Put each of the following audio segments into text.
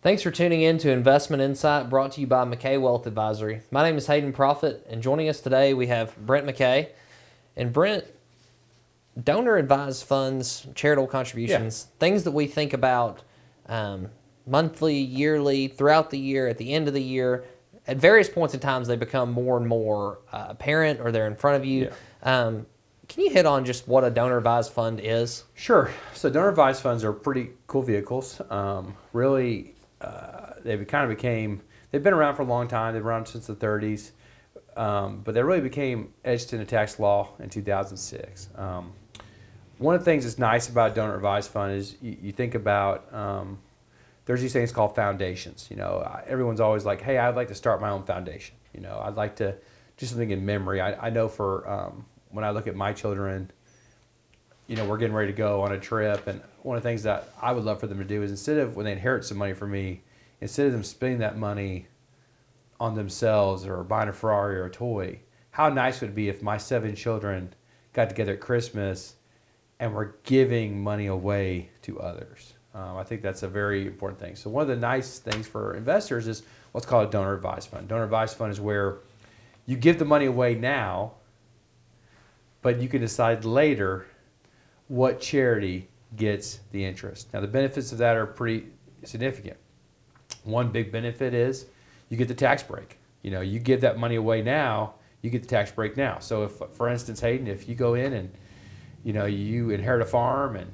Thanks for tuning in to Investment Insight brought to you by McCay Wealth Advisory. My name is Hayden Proffitt, and joining us today we have Brent McCay. And Brent, donor advised funds, charitable contributions, things that we think about um, monthly, yearly, throughout the year, at the end of the year. At various points in times, they become more and more uh, apparent or they're in front of you. Um, can you hit on just what a donor advised fund is? Sure. So donor advised funds are pretty cool vehicles. Um, really, uh, they kind of became, they've been around for a long time. They've been around since the 30s. Um, but they really became etched into tax law in 2006. Um, one of the things that's nice about donor advised fund is you, you think about um, there's these things called foundations. You know, everyone's always like, hey, I'd like to start my own foundation. You know, I'd like to do something in memory. I, I know for um, when I look at my children, you know, we're getting ready to go on a trip, and one of the things that I would love for them to do is instead of when they inherit some money from me, instead of them spending that money on themselves or buying a Ferrari or a toy, how nice would it be if my seven children got together at Christmas and were giving money away to others? Um, I think that's a very important thing. So one of the nice things for investors is what's called a donor advised fund. Donor advised fund is where you give the money away now, but you can decide later what charity gets the interest. Now, the benefits of that are pretty significant. One big benefit is you get the tax break. You know, you give that money away now, you get the tax break now. So, if, for instance, Hayden, if you go in and you know you inherit a farm and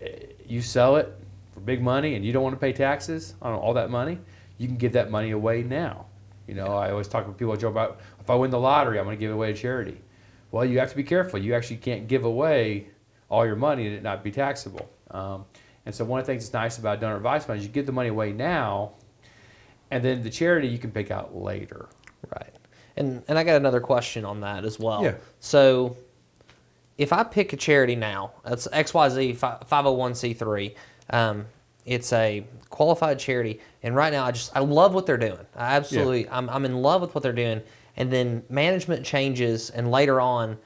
eh, you sell it for big money and you don't want to pay taxes on all that money, you can give that money away now. You know, I always talk with people joke about if I win the lottery, I'm going to give it away to charity. Well, you have to be careful. You actually can't give away all your money and it not be taxable. Um, and so one of the things that's nice about donor advised funds, you give the money away now, and then the charity you can pick out later. Right. And and I got another question on that as well. Yeah. So if I pick a charity now, that's XYZ 501c3. Um, it's a qualified charity, and right now I just I love what they're doing. I absolutely I'm I'm in love with what they're doing. And then management changes, and later on,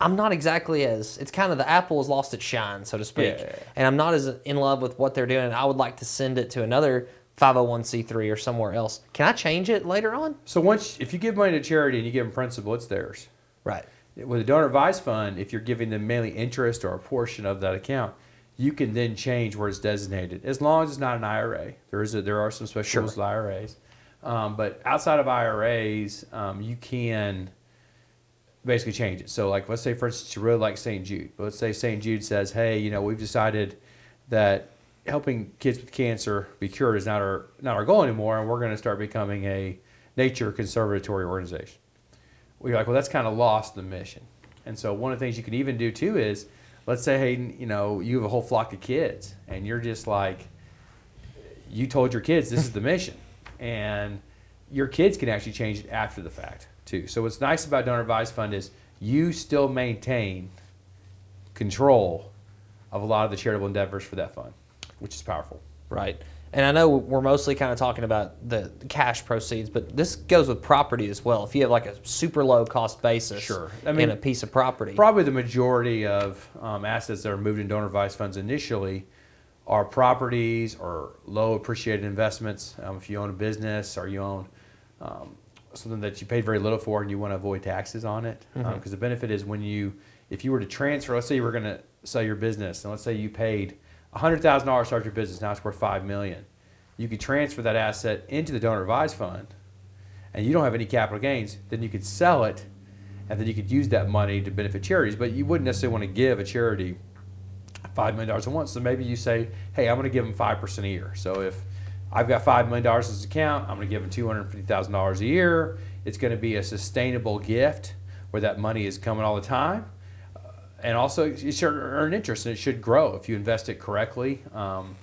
I'm not exactly as it's kind of the apple has lost its shine, so to speak. Yeah. And I'm not as in love with what they're doing. I would like to send it to another 501c3 or somewhere else. Can I change it later on? So once, if you give money to charity and you give them principal, it's theirs. Right. With a donor advised fund, if you're giving them mainly interest or a portion of that account, you can then change where it's designated, as long as it's not an IRA. There is a, there are some special Sure. rules with IRAs, um, but outside of IRAs, um, you can basically change it. So, like, let's say, for instance, you really like St. Jude. But let's say St. Jude says, "Hey, you know, we've decided that helping kids with cancer be cured is not our not our goal anymore, and we're going to start becoming a nature conservatory organization." We're like, well, that's kind of lost the mission. And so, one of the things you can even do too is, let's say, hey, you know, you have a whole flock of kids, and you're just like, you told your kids this is the mission, and your kids can actually change it after the fact too. So what's nice about donor advised fund is you still maintain control of a lot of the charitable endeavors for that fund, which is powerful. Right. And I know we're mostly kind of talking about the cash proceeds, but this goes with property as well. If you have like a super low cost basis Sure. I in mean, a piece of property. Probably the majority of um, assets that are moved in donor advised funds initially are properties or low appreciated investments. Um, if you own a business or you own um, something that you paid very little for and you want to avoid taxes on it, um, mm-hmm. because the benefit is when you, if you were to transfer, let's say you were going to sell your business, and let's say you paid $100,000 to start your business, now it's worth 5 million. You could transfer that asset into the donor advised fund and you don't have any capital gains, then you could sell it and then you could use that money to benefit charities. But you wouldn't necessarily want to give a charity $5 million at once. So maybe you say, hey, I'm going to give them 5% a year. So if I've got $5 million in this account, I'm going to give them $250,000 a year. It's going to be a sustainable gift where that money is coming all the time. Uh, And also, it should earn interest and it should grow if you invest it correctly. Um,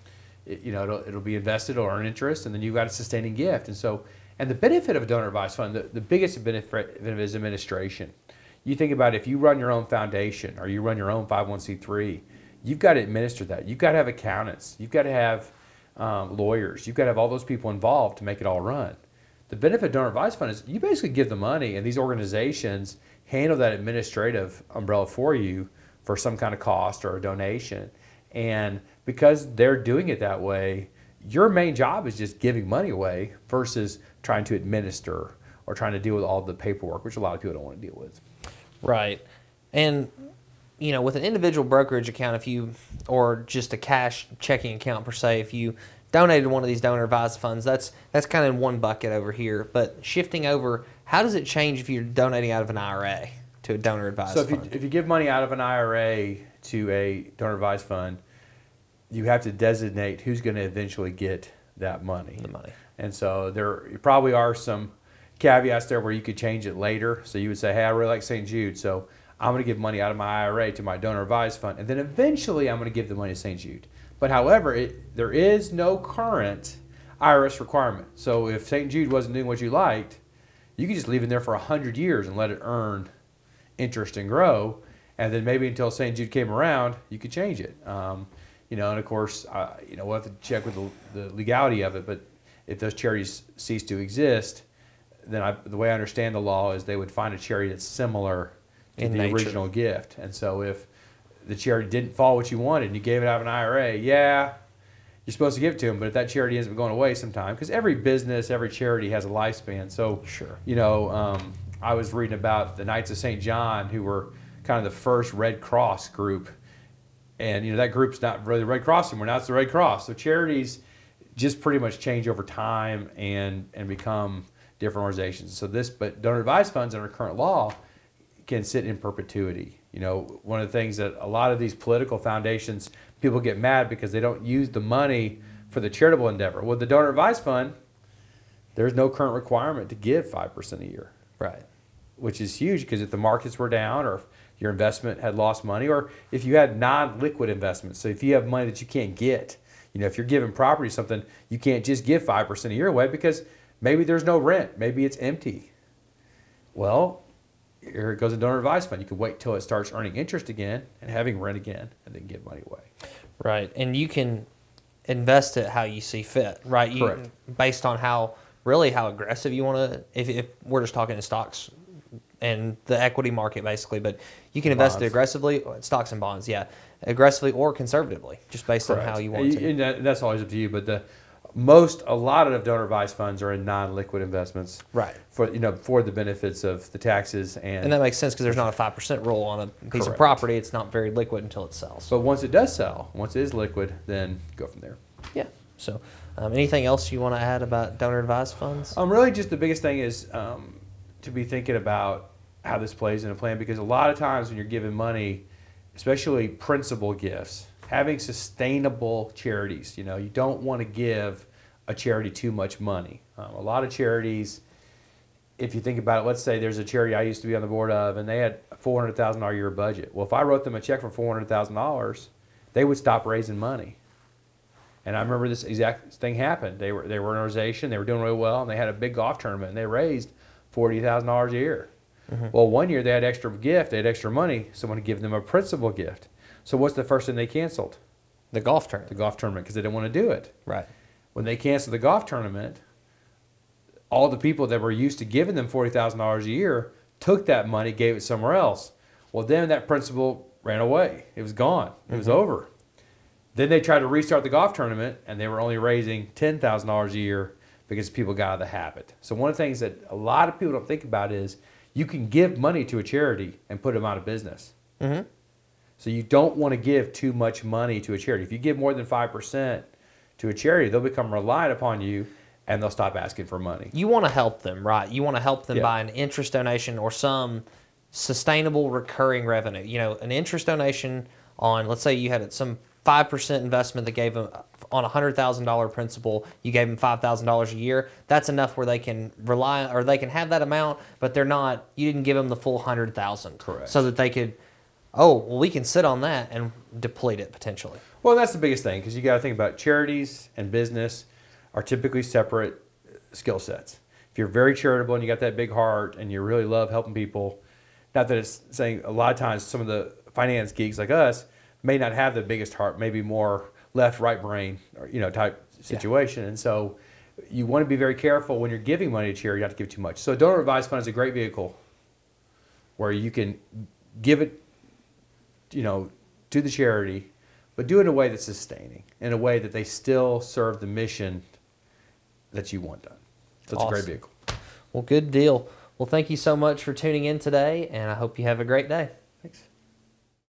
it- you know, it'll, it'll be invested, it'll earn interest, and then you've got a sustaining gift. And so, and the benefit of a donor advised fund, the, the biggest benefit is administration. You think about if you run your own foundation or you run your own 501c3, you've got to administer that. You've got to have accountants. You've got to have um, lawyers. You've got to have all those people involved to make it all run. The benefit donor advice fund is you basically give the money, and these organizations handle that administrative umbrella for you for some kind of cost or a donation. And because they're doing it that way, your main job is just giving money away versus trying to administer or trying to deal with all the paperwork, which a lot of people don't want to deal with. Right. And you know, with an individual brokerage account, if you or just a cash checking account per se, if you donated one of these donor advised funds, that's that's kind of in one bucket over here. But shifting over, how does it change if you're donating out of an IRA to a donor advised fund? So if you, fund? if you give money out of an IRA to a donor advised fund, you have to designate who's going to eventually get that money. the money. And so there probably are some caveats there where you could change it later. So you would say, hey, I really like St. Jude, so I'm going to give money out of my IRA to my donor advised fund, and then eventually I'm going to give the money to St. Jude. But however, it, there is no current IRS requirement. So if St. Jude wasn't doing what you liked, you could just leave it there for 100 years and let it earn interest and grow. And then maybe until St. Jude came around, you could change it. Um, you know, and of course, uh, you know, we'll have to check with the, the legality of it. But if those charities cease to exist, then I, the way I understand the law is they would find a charity that's similar In the nature. original gift. And so if the charity didn't fall what you wanted and you gave it out of an IRA, yeah, you're supposed to give it to them. But if that charity ends up going away sometime, because every business, every charity has a lifespan. So Sure. you know, um, I was reading about the Knights of St. John, who were kind of the first Red Cross group, and you know that group's not really the Red Cross anymore. Now it's the Red Cross. So charities just pretty much change over time and and become different organizations. So this, but donor advised funds under current law can sit in perpetuity. You know, one of the things that a lot of these political foundations people get mad because they don't use the money for the charitable endeavor. With the donor advised fund, there's no current requirement to give five percent a year Right. which is huge because if the markets were down or if your investment had lost money or if you had non-liquid investments so if you have money that you can't get you know if you're giving property something you can't just give 5% a year away because maybe there's no rent maybe it's empty well here it goes a donor advised fund you can wait till it starts earning interest again and having rent again and then give money away Right. And you can invest it how you see fit, right? You, Correct. Based on how, really, how aggressive you want to, if, if we're just talking in stocks and the equity market, basically, but you can invest it aggressively, stocks and bonds, yeah, aggressively or conservatively, just based on how you want and, to. and that's always up to you but the most a lot of donor advised funds are in non-liquid investments Right. for you know for the benefits of the taxes and, And that makes sense because there's not a 5% rule on a piece of property. It's not very liquid until it sells. but once it does sell once it is liquid then go from there yeah. So, um, anything else you want to add about donor advised funds? um, really just the biggest thing is um, to be thinking about how this plays in a plan because a lot of times when you're giving money especially principal gifts having sustainable charities you know you don't want to give a charity too much money um, a lot of charities if you think about it, let's say there's a charity I used to be on the board of, and they had a four hundred thousand dollar a year budget. Well, if I wrote them a check for four hundred thousand dollars, they would stop raising money. And I remember this exact thing happened. They were they were an organization, they were doing really well, and they had a big golf tournament, and they raised forty thousand dollars a year. Well, one year they had extra gift, they had extra money. Someone had given them a principal gift. So what's the first thing they canceled? The golf tournament. The golf tournament because they didn't want to do it. Right. When they canceled the golf tournament, all the people that were used to giving them forty thousand dollars a year took that money, gave it somewhere else. Well, then that principal ran away. It was gone. It was over. Then they tried to restart the golf tournament, and they were only raising ten thousand dollars a year because people got out of the habit. So one of the things that a lot of people don't think about is you can give money to a charity and put them out of business. Mm-hmm. So you don't want to give too much money to a charity. If you give more than five percent to a charity, they'll become reliant upon you, and they'll stop asking for money. you want to help them, right? You want to help them Yeah. by an interest donation or some sustainable recurring revenue. You know, an interest donation on, let's say you had some 5% investment that gave them on a $100,000 principal, you gave them $5,000 a year. That's enough where they can rely or they can have that amount, but they're not, you didn't give them the full 100,000. Correct. So that they could, oh, well, we can sit on that and deplete it potentially. Well, that's the biggest thing because you got to think about charities and business are typically separate uh, skill sets. If you're very charitable and you got that big heart and you really love helping people, not that it's saying a lot of times some of the finance geeks like us may not have the biggest heart, maybe more left right brain or you know type situation, and so you want to be very careful when you're giving money to charity not to give too much. So, donor advised fund is a great vehicle where you can give it, you know, to the charity, but do it in a way that's sustaining, in a way that they still serve the mission that you want done. So it's a great vehicle. Well, good deal. Well, thank you so much for tuning in today, and I hope you have a great day.